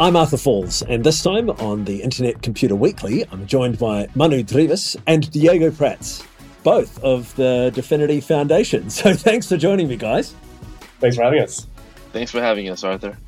I'm Arthur Falls, and this time on the Internet Computer Weekly, I'm joined by Manu Drijvers and Diego Prats, both of the Dfinity Foundation. So thanks for joining me, guys. Thanks for having us. Thanks for having us, Arthur.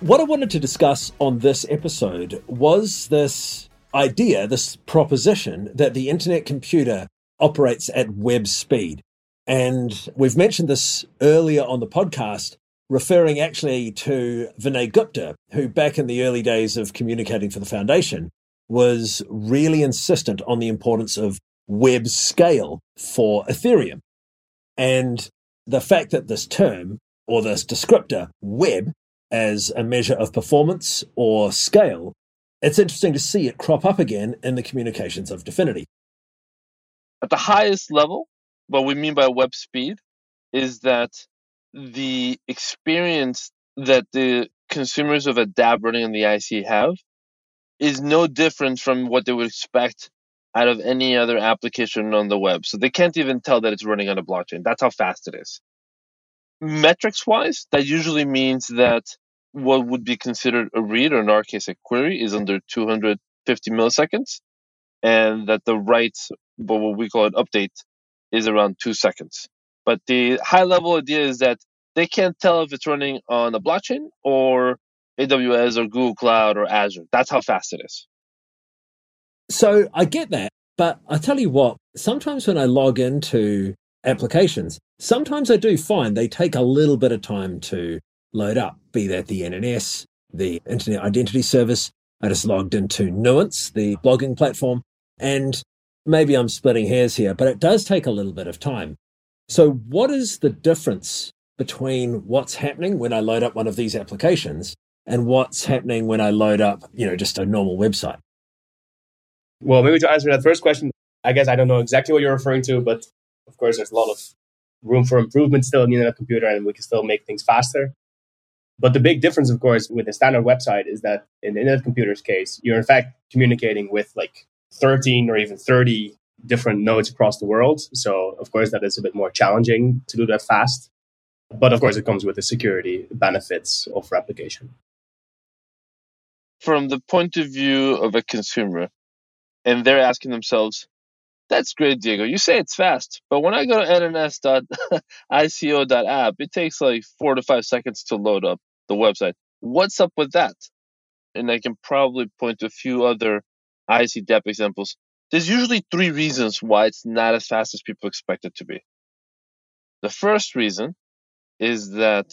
What I wanted to discuss on this episode was this idea, this proposition that the Internet computer operates at web speed. And we've mentioned this earlier on the podcast referring actually to Vinay Gupta, who back in the early days of communicating for the foundation was really insistent on the importance of web scale for Ethereum. And the fact that this term or this descriptor web as a measure of performance or scale, it's interesting to see it crop up again in the communications of Dfinity. At the highest level, what we mean by web speed is that the experience that the consumers of a dApp running on the IC have is no different from what they would expect out of any other application on the web. So they can't even tell that it's running on a blockchain. That's how fast it is. Metrics wise, that usually means that what would be considered a read, or in our case, a query, is under 250 milliseconds, and that the write, but what we call an update, is around two seconds. But the high level idea is that they can't tell if it's running on a blockchain or AWS or Google Cloud or Azure. That's how fast it is. So I get that. But I tell you what, sometimes when I log into applications, sometimes I do find they take a little bit of time to load up, be that the NNS, the Internet Identity Service. I just logged into Nuance, the blogging platform, and maybe I'm splitting hairs here, but it does take a little bit of time. So, what is the difference between what's happening when I load up one of these applications and what's happening when I load up, you know, just a normal website? Well, maybe to answer that first question, I guess I don't know exactly what you're referring to, but of course, there's a lot of room for improvement still in the internet computer, and we can still make things faster. But the big difference, of course, with a standard website is that in the internet computer's case, you're in fact communicating with like 13 or even 30 different nodes across the world. So, of course, that is a bit more challenging to do that fast. But of course, it comes with the security benefits of replication. From the point of view of a consumer, and they're asking themselves, that's great, Diego. You say it's fast, but when I go to nns.ic0.app, it takes like four to five seconds to load up the website. What's up with that? And I can probably point to a few other IC dApp examples there's usually three reasons why it's not as fast as people expect it to be. The first reason is that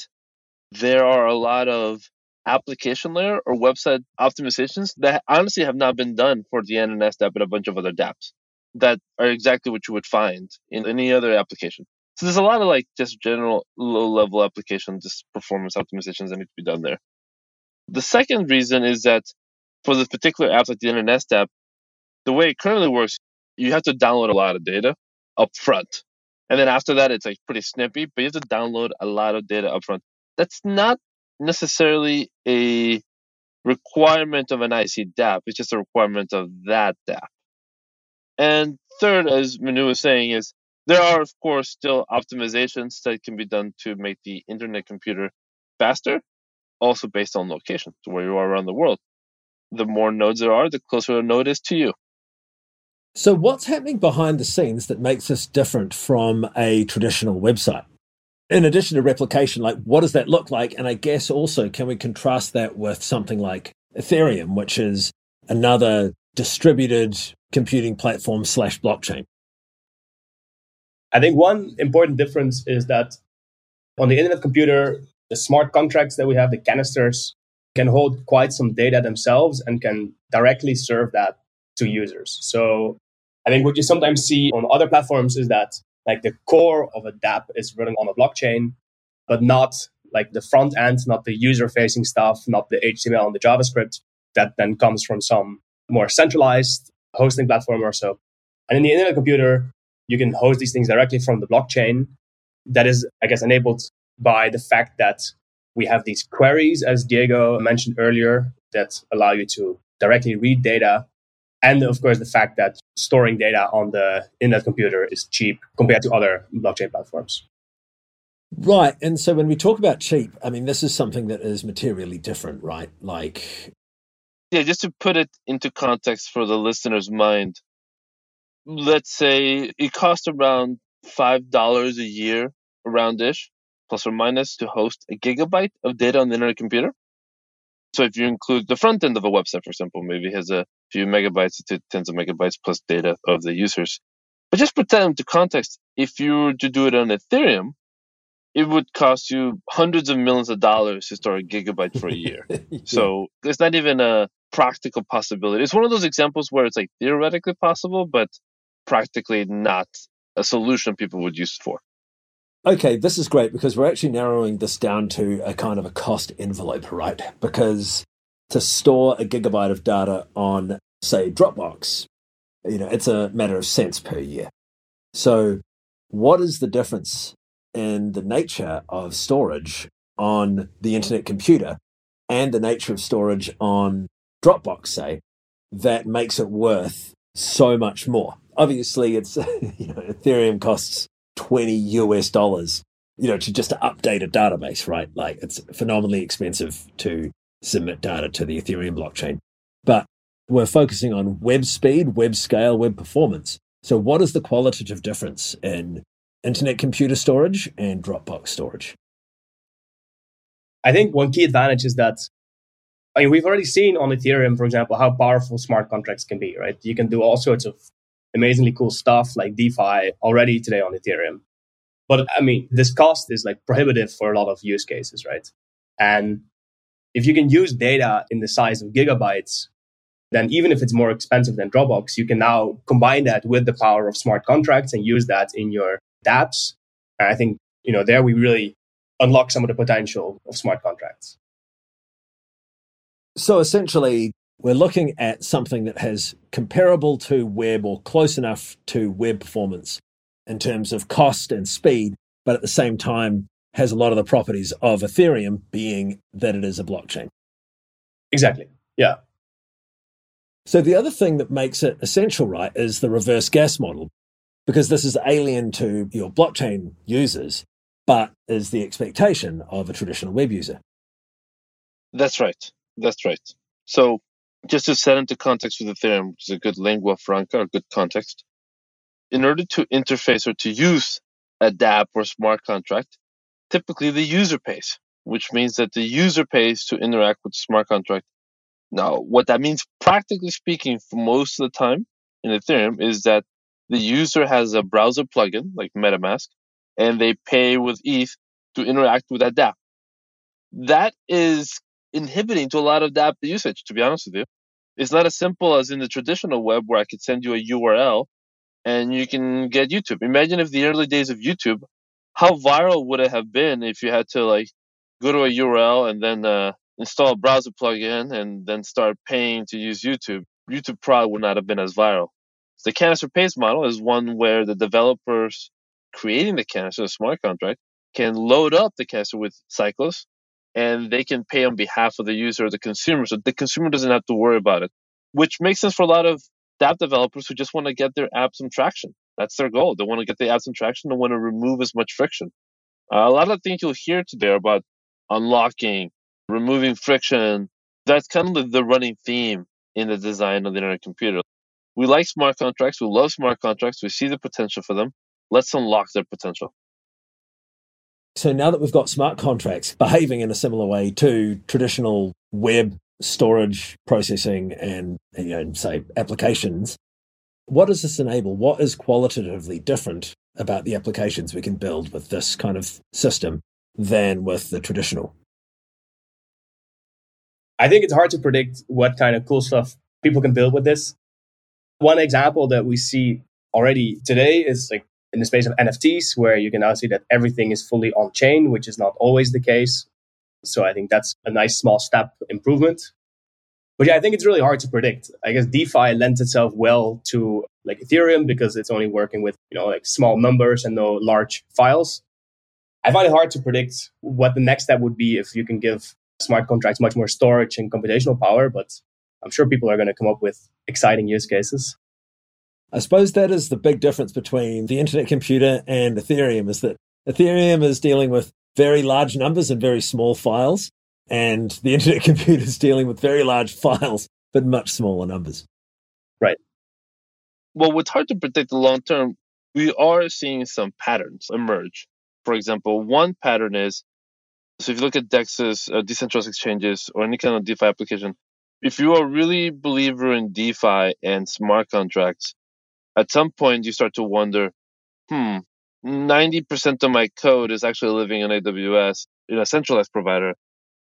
there are a lot of application layer or website optimizations that honestly have not been done for the NNS dApp and a bunch of other dApps that are exactly what you would find in any other application. So there's a lot of like just general low level application, just performance optimizations that need to be done there. The second reason is that for the particular apps like the NNS dApp, the way it currently works, you have to download a lot of data up front. And then after that, it's like pretty snippy, but you have to download a lot of data up front. That's not necessarily a requirement of an IC dApp. It's just a requirement of that dApp. And third, as Manu was saying, is there are, of course, still optimizations that can be done to make the internet computer faster, also based on location, to where you are around the world. The more nodes there are, the closer a node is to you. So, what's happening behind the scenes that makes this different from a traditional website? In addition to replication, like what does that look like? And I guess also, can we contrast that with something like Ethereum, which is another distributed computing platform slash blockchain? I think one important difference is that on the internet computer, the smart contracts that we have, the canisters, can hold quite some data themselves and can directly serve that to users. So I think what you sometimes see on other platforms is that like the core of a dApp is running on a blockchain, but not like the front end, not the user facing stuff, not the HTML and the JavaScript that then comes from some more centralized hosting platform or so. And in the internet computer, you can host these things directly from the blockchain. That is, I guess, enabled by the fact that we have these queries, as Diego mentioned earlier, that allow you to directly read data and of course, the fact that storing data on the internet computer is cheap compared to other blockchain platforms. Right. And so when we talk about cheap, I mean, this is something that is materially different, right? Like. Yeah, just to put it into context for the listener's mind, let's say it costs around $5 a year around ish, plus or minus, to host a gigabyte of data on the internet computer. So if you include the front end of a website, for example, maybe has a few megabytes to tens of megabytes plus data of the users. But just put that into context. If you were to do it on Ethereum, it would cost you hundreds of millions of dollars to store a gigabyte for a year. yeah. So it's not even a practical possibility. It's one of those examples where it's like theoretically possible, but practically not a solution people would use for. Okay, this is great because we're actually narrowing this down to a kind of a cost envelope, right? Because to store a gigabyte of data on, say, Dropbox, you know, it's a matter of cents per year. So, what is the difference in the nature of storage on the internet computer and the nature of storage on Dropbox, say, that makes it worth so much more? Obviously, it's, you know, Ethereum costs 20 US dollars, you know, to just to update a database, right? Like it's phenomenally expensive to submit data to the Ethereum blockchain. But we're focusing on web speed, web scale, web performance. So, what is the qualitative difference in internet computer storage and Dropbox storage? I think one key advantage is that I mean, we've already seen on Ethereum, for example, how powerful smart contracts can be, right? You can do all sorts of amazingly cool stuff like DeFi already today on Ethereum. But I mean, this cost is like prohibitive for a lot of use cases, right? And if you can use data in the size of gigabytes, then even if it's more expensive than Dropbox, you can now combine that with the power of smart contracts and use that in your dApps. And I think, you know, there we really unlock some of the potential of smart contracts. So essentially, we're looking at something that has comparable to web or close enough to web performance in terms of cost and speed, but at the same time has a lot of the properties of Ethereum, being that it is a blockchain. Exactly. Yeah. So the other thing that makes it essential, right, is the reverse gas model, because this is alien to your blockchain users, but is the expectation of a traditional web user. That's right. That's right. So just to set into context with Ethereum, which is a good lingua franca, a good context, in order to interface or to use a dApp or smart contract, typically the user pays, which means that the user pays to interact with smart contract. Now, what that means, practically speaking, for most of the time in Ethereum, is that the user has a browser plugin like MetaMask, and they pay with ETH to interact with that dApp. That is inhibiting to a lot of dApp usage, to be honest with you. It's not as simple as in the traditional web where I could send you a URL and you can get YouTube. Imagine if the early days of YouTube, how viral would it have been if you had to like go to a URL and then uh, install a browser plugin and then start paying to use YouTube? YouTube probably would not have been as viral. The canister pays model is one where the developers creating the canister, the smart contract, can load up the canister with Cycles and they can pay on behalf of the user or the consumer. So the consumer doesn't have to worry about it, which makes sense for a lot of app developers who just want to get their app some traction. That's their goal. They want to get the apps some traction. They want to remove as much friction. Uh, a lot of things you'll hear today are about unlocking, removing friction. That's kind of the, the running theme in the design of the internet computer. We like smart contracts. We love smart contracts. We see the potential for them. Let's unlock their potential. So now that we've got smart contracts behaving in a similar way to traditional web storage processing and you know say applications, what does this enable? What is qualitatively different about the applications we can build with this kind of system than with the traditional? I think it's hard to predict what kind of cool stuff people can build with this. One example that we see already today is like in the space of NFTs, where you can now see that everything is fully on chain, which is not always the case. So I think that's a nice small step improvement. But yeah, I think it's really hard to predict. I guess DeFi lends itself well to like Ethereum because it's only working with, you know, like small numbers and no large files. I find it hard to predict what the next step would be if you can give smart contracts much more storage and computational power, but I'm sure people are going to come up with exciting use cases. I suppose that is the big difference between the internet computer and Ethereum is that Ethereum is dealing with very large numbers and very small files, and the internet computer is dealing with very large files but much smaller numbers. Right. Well, it's hard to predict the long term. We are seeing some patterns emerge. For example, one pattern is so if you look at DEXs, uh, decentralized exchanges, or any kind of DeFi application, if you are really believer in DeFi and smart contracts, at some point you start to wonder, hmm, 90% of my code is actually living in AWS in a centralized provider.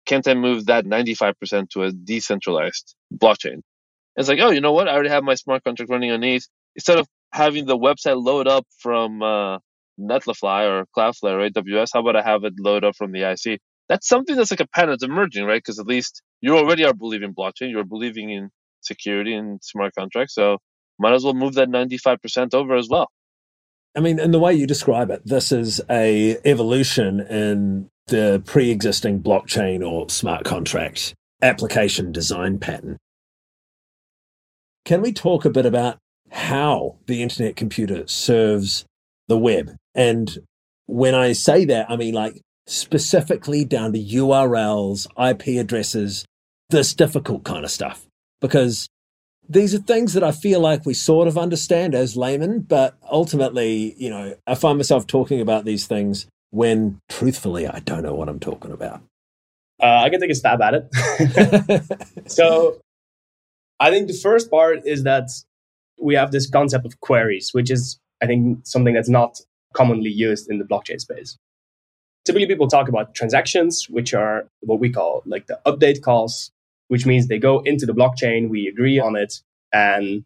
Can't I move that 95% to a decentralized blockchain? It's like, oh, you know what? I already have my smart contract running underneath. Instead of having the website load up from uh, Netlify or Cloudflare or AWS, how about I have it load up from the IC? That's something that's like a pattern that's emerging, right? Because at least you already are believing blockchain, you're believing in security and smart contracts, so might as well move that 95% over as well. I mean, in the way you describe it, this is a evolution in the pre-existing blockchain or smart contract application design pattern. Can we talk a bit about how the internet computer serves the web? And when I say that, I mean like specifically down to URLs, IP addresses, this difficult kind of stuff. Because these are things that I feel like we sort of understand as laymen, but ultimately, you know, I find myself talking about these things when truthfully I don't know what I'm talking about. Uh, I can take a stab at it. so I think the first part is that we have this concept of queries, which is, I think, something that's not commonly used in the blockchain space. Typically, people talk about transactions, which are what we call like the update calls, which means they go into the blockchain, we agree on it, and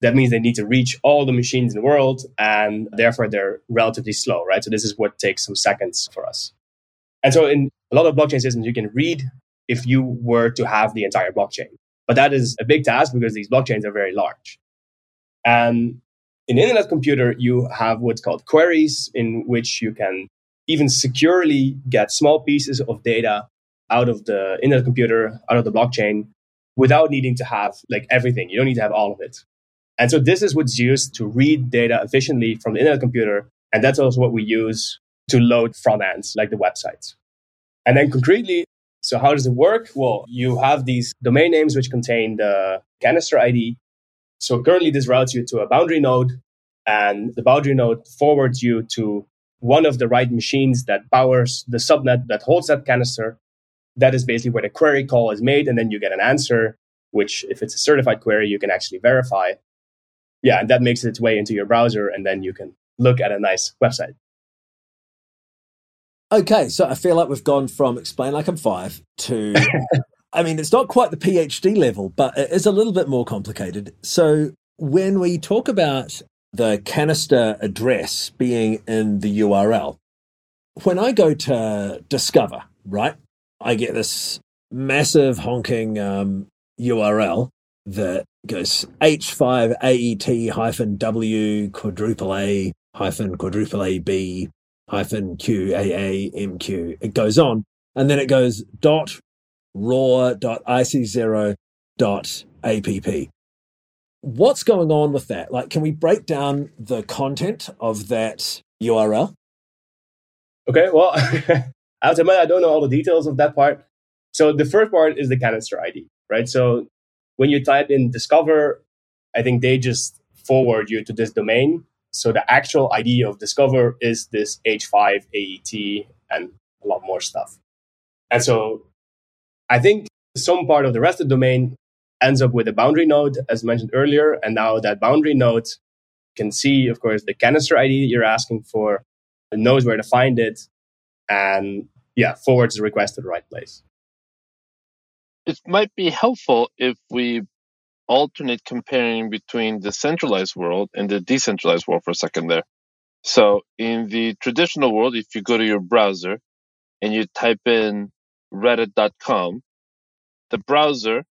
that means they need to reach all the machines in the world, and therefore they're relatively slow, right? So this is what takes some seconds for us. And so in a lot of blockchain systems, you can read if you were to have the entire blockchain. But that is a big task because these blockchains are very large. And in Internet Computer, you have what's called queries, in which you can even securely get small pieces of data out of the Internet Computer, out of the blockchain, without needing to have like everything. You don't need to have all of it. And so this is what's used to read data efficiently from the Internet Computer. And that's also what we use to load front ends like the websites. And then concretely, so how does it work? Well, you have these domain names which contain the canister ID. So currently this routes you to a boundary node and the boundary node forwards you to one of the right machines that powers the subnet that holds that canister. That is basically where the query call is made. And then you get an answer, which if it's a certified query, you can actually verify. Yeah. And that makes its way into your browser. And then you can look at a nice website. Okay, so I feel like we've gone from explain like I'm five to, I mean, it's not quite the PhD level, but it is a little bit more complicated. So when we talk about the canister address being in the URL, when I go to Discover, right, I get this massive honking um, URL that goes H5AET hyphen W quadruple A hyphen quadruple AB hyphen QAAMQ. It goes on. And then it goes dot raw dot IC0 dot APP. What's going on with that? Like, can we break down the content of that URL? Okay, well, I I don't know all the details of that part. So the first part is the canister ID, right? So when you type in discover, I think they just forward you to this domain so the actual ID of Discover is this H5 AET and a lot more stuff. And so I think some part of the rest of the domain ends up with a boundary node, as mentioned earlier. And now that boundary node can see, of course, the canister ID you're asking for, knows where to find it, and yeah, forwards the request to the right place. It might be helpful if we alternate comparing between the centralized world and the decentralized world for a second there. So in the traditional world, if you go to your browser and you type in reddit.com, the browser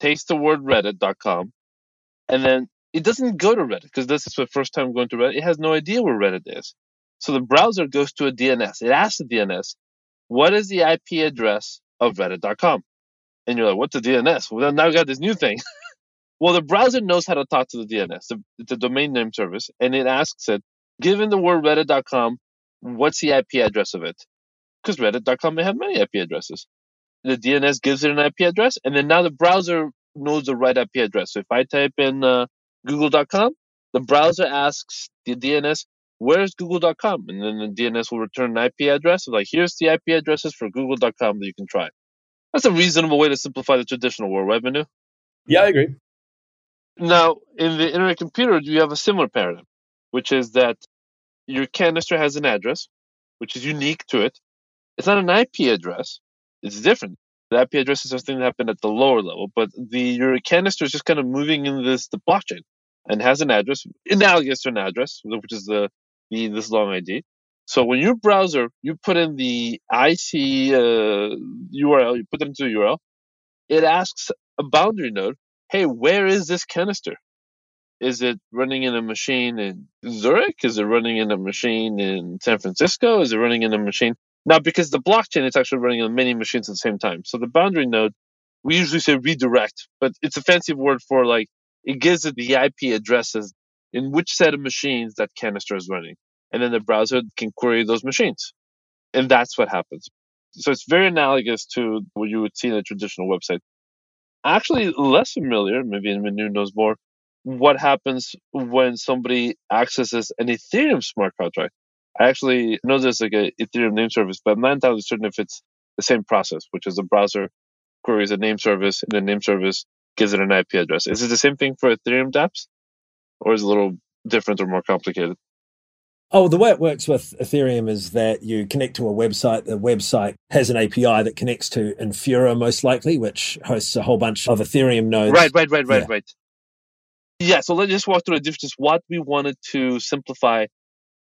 takes the word reddit.com and then it doesn't go to Reddit because this is the first time going to Reddit. It has no idea where Reddit is. So the browser goes to a DNS. It asks the DNS, what is the IP address of reddit.com? And you're like, what's the DNS? Well, now we got this new thing. Well, the browser knows how to talk to the DNS, the, the domain name service, and it asks it, given the word reddit.com, what's the IP address of it? Because Reddit.com may have many IP addresses. The DNS gives it an IP address, and then now the browser knows the right IP address. So if I type in uh, google.com, the browser asks the DNS, where's google.com? And then the DNS will return an IP address. Like, here's the IP addresses for google.com that you can try. That's a reasonable way to simplify the traditional World Manu. Yeah, I agree. Now, in the Internet Computer, you have a similar paradigm, which is that your canister has an address, which is unique to it. It's not an IP address. It's different. The IP address is something that happened at the lower level, but the your canister is just kind of moving in this the blockchain and has an address analogous to an address, which is the, the this long ID. So when your browser, you put in the IC uh, URL, you put it into the URL, it asks a boundary node, hey, where is this canister? Is it running in a machine in Zurich? Is it running in a machine in San Francisco? Is it running in a machine? Now, because the blockchain is actually running on many machines at the same time. So the boundary node, we usually say redirect, but it's a fancy word for like it gives it the IP addresses in which set of machines that canister is running. And then the browser can query those machines. And that's what happens. So it's very analogous to what you would see in a traditional website. Actually, less familiar, maybe Manu knows more, what happens when somebody accesses an Ethereum smart contract. I actually know there's like a Ethereum name service, but I'm not entirely certain if it's the same process, which is the browser queries a name service and the name service gives it an IP address. Is it the same thing for Ethereum dApps? Or is it a little different or more complicated? Oh, the way it works with Ethereum is that you connect to a website. The website has an API that connects to Infura, most likely, which hosts a whole bunch of Ethereum nodes. Right, right, right, right, yeah. right. Yeah, so let's just walk through the differences. What we wanted to simplify.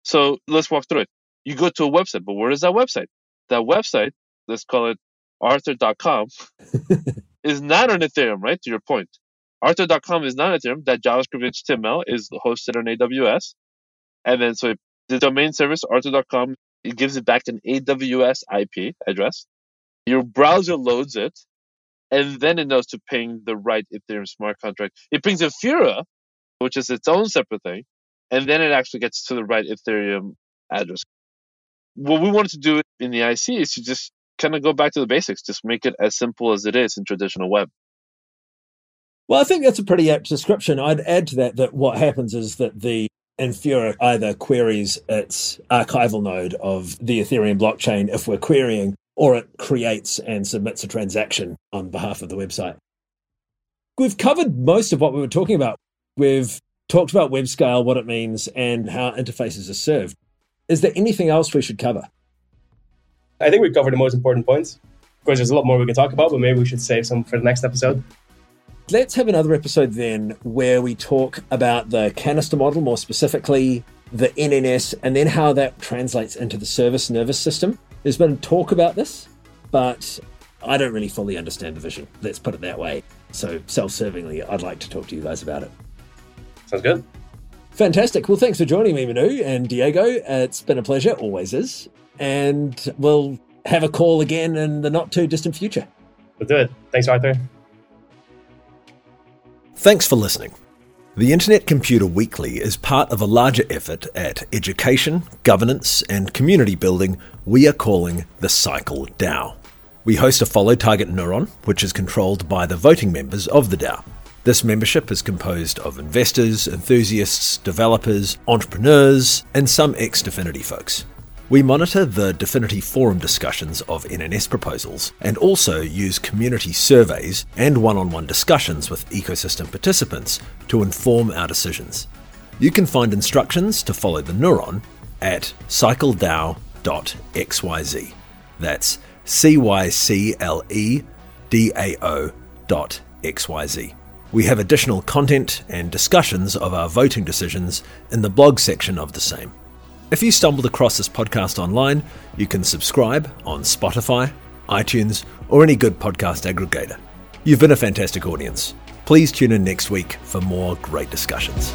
So let's walk through it. You go to a website, but where is that website? That website, let's call it arthur.com, is not on Ethereum, right? To your point. Arthur.com is not Ethereum. That JavaScript HTML is hosted on AWS. And then so the domain service, Arthur.com, it gives it back an AWS IP address. Your browser loads it, and then it knows to ping the right Ethereum smart contract. It pings Infura, which is its own separate thing, and then it actually gets to the right Ethereum address. What we wanted to do in the IC is to just kind of go back to the basics, just make it as simple as it is in traditional web. Well, I think that's a pretty apt description. I'd add to that that what happens is that the Infura either queries its archival node of the Ethereum blockchain if we're querying, or it creates and submits a transaction on behalf of the website. We've covered most of what we were talking about. We've talked about web scale, what it means, and how interfaces are served. Is there anything else we should cover? I think we've covered the most important points. Of course, there's a lot more we can talk about, but maybe we should save some for the next episode. Let's have another episode then where we talk about the canister model, more specifically the NNS, and then how that translates into the service nervous system. There's been talk about this, but I don't really fully understand the vision. Let's put it that way. So, self servingly, I'd like to talk to you guys about it. Sounds good. Fantastic. Well, thanks for joining me, Manu and Diego. It's been a pleasure, always is and we'll have a call again in the not too distant future. We'll do it. Thanks, Arthur. Thanks for listening. The Internet Computer Weekly is part of a larger effort at education, governance, and community building we are calling the Cycle DAO. We host a follow target neuron, which is controlled by the voting members of the DAO. This membership is composed of investors, enthusiasts, developers, entrepreneurs, and some ex Dfinity folks. We monitor the Dfinity Forum discussions of NNS proposals and also use community surveys and one on one discussions with ecosystem participants to inform our decisions. You can find instructions to follow the neuron at cycledao.xyz. That's C Y C L E D A O dot XYZ. We have additional content and discussions of our voting decisions in the blog section of the same. If you stumbled across this podcast online, you can subscribe on Spotify, iTunes, or any good podcast aggregator. You've been a fantastic audience. Please tune in next week for more great discussions.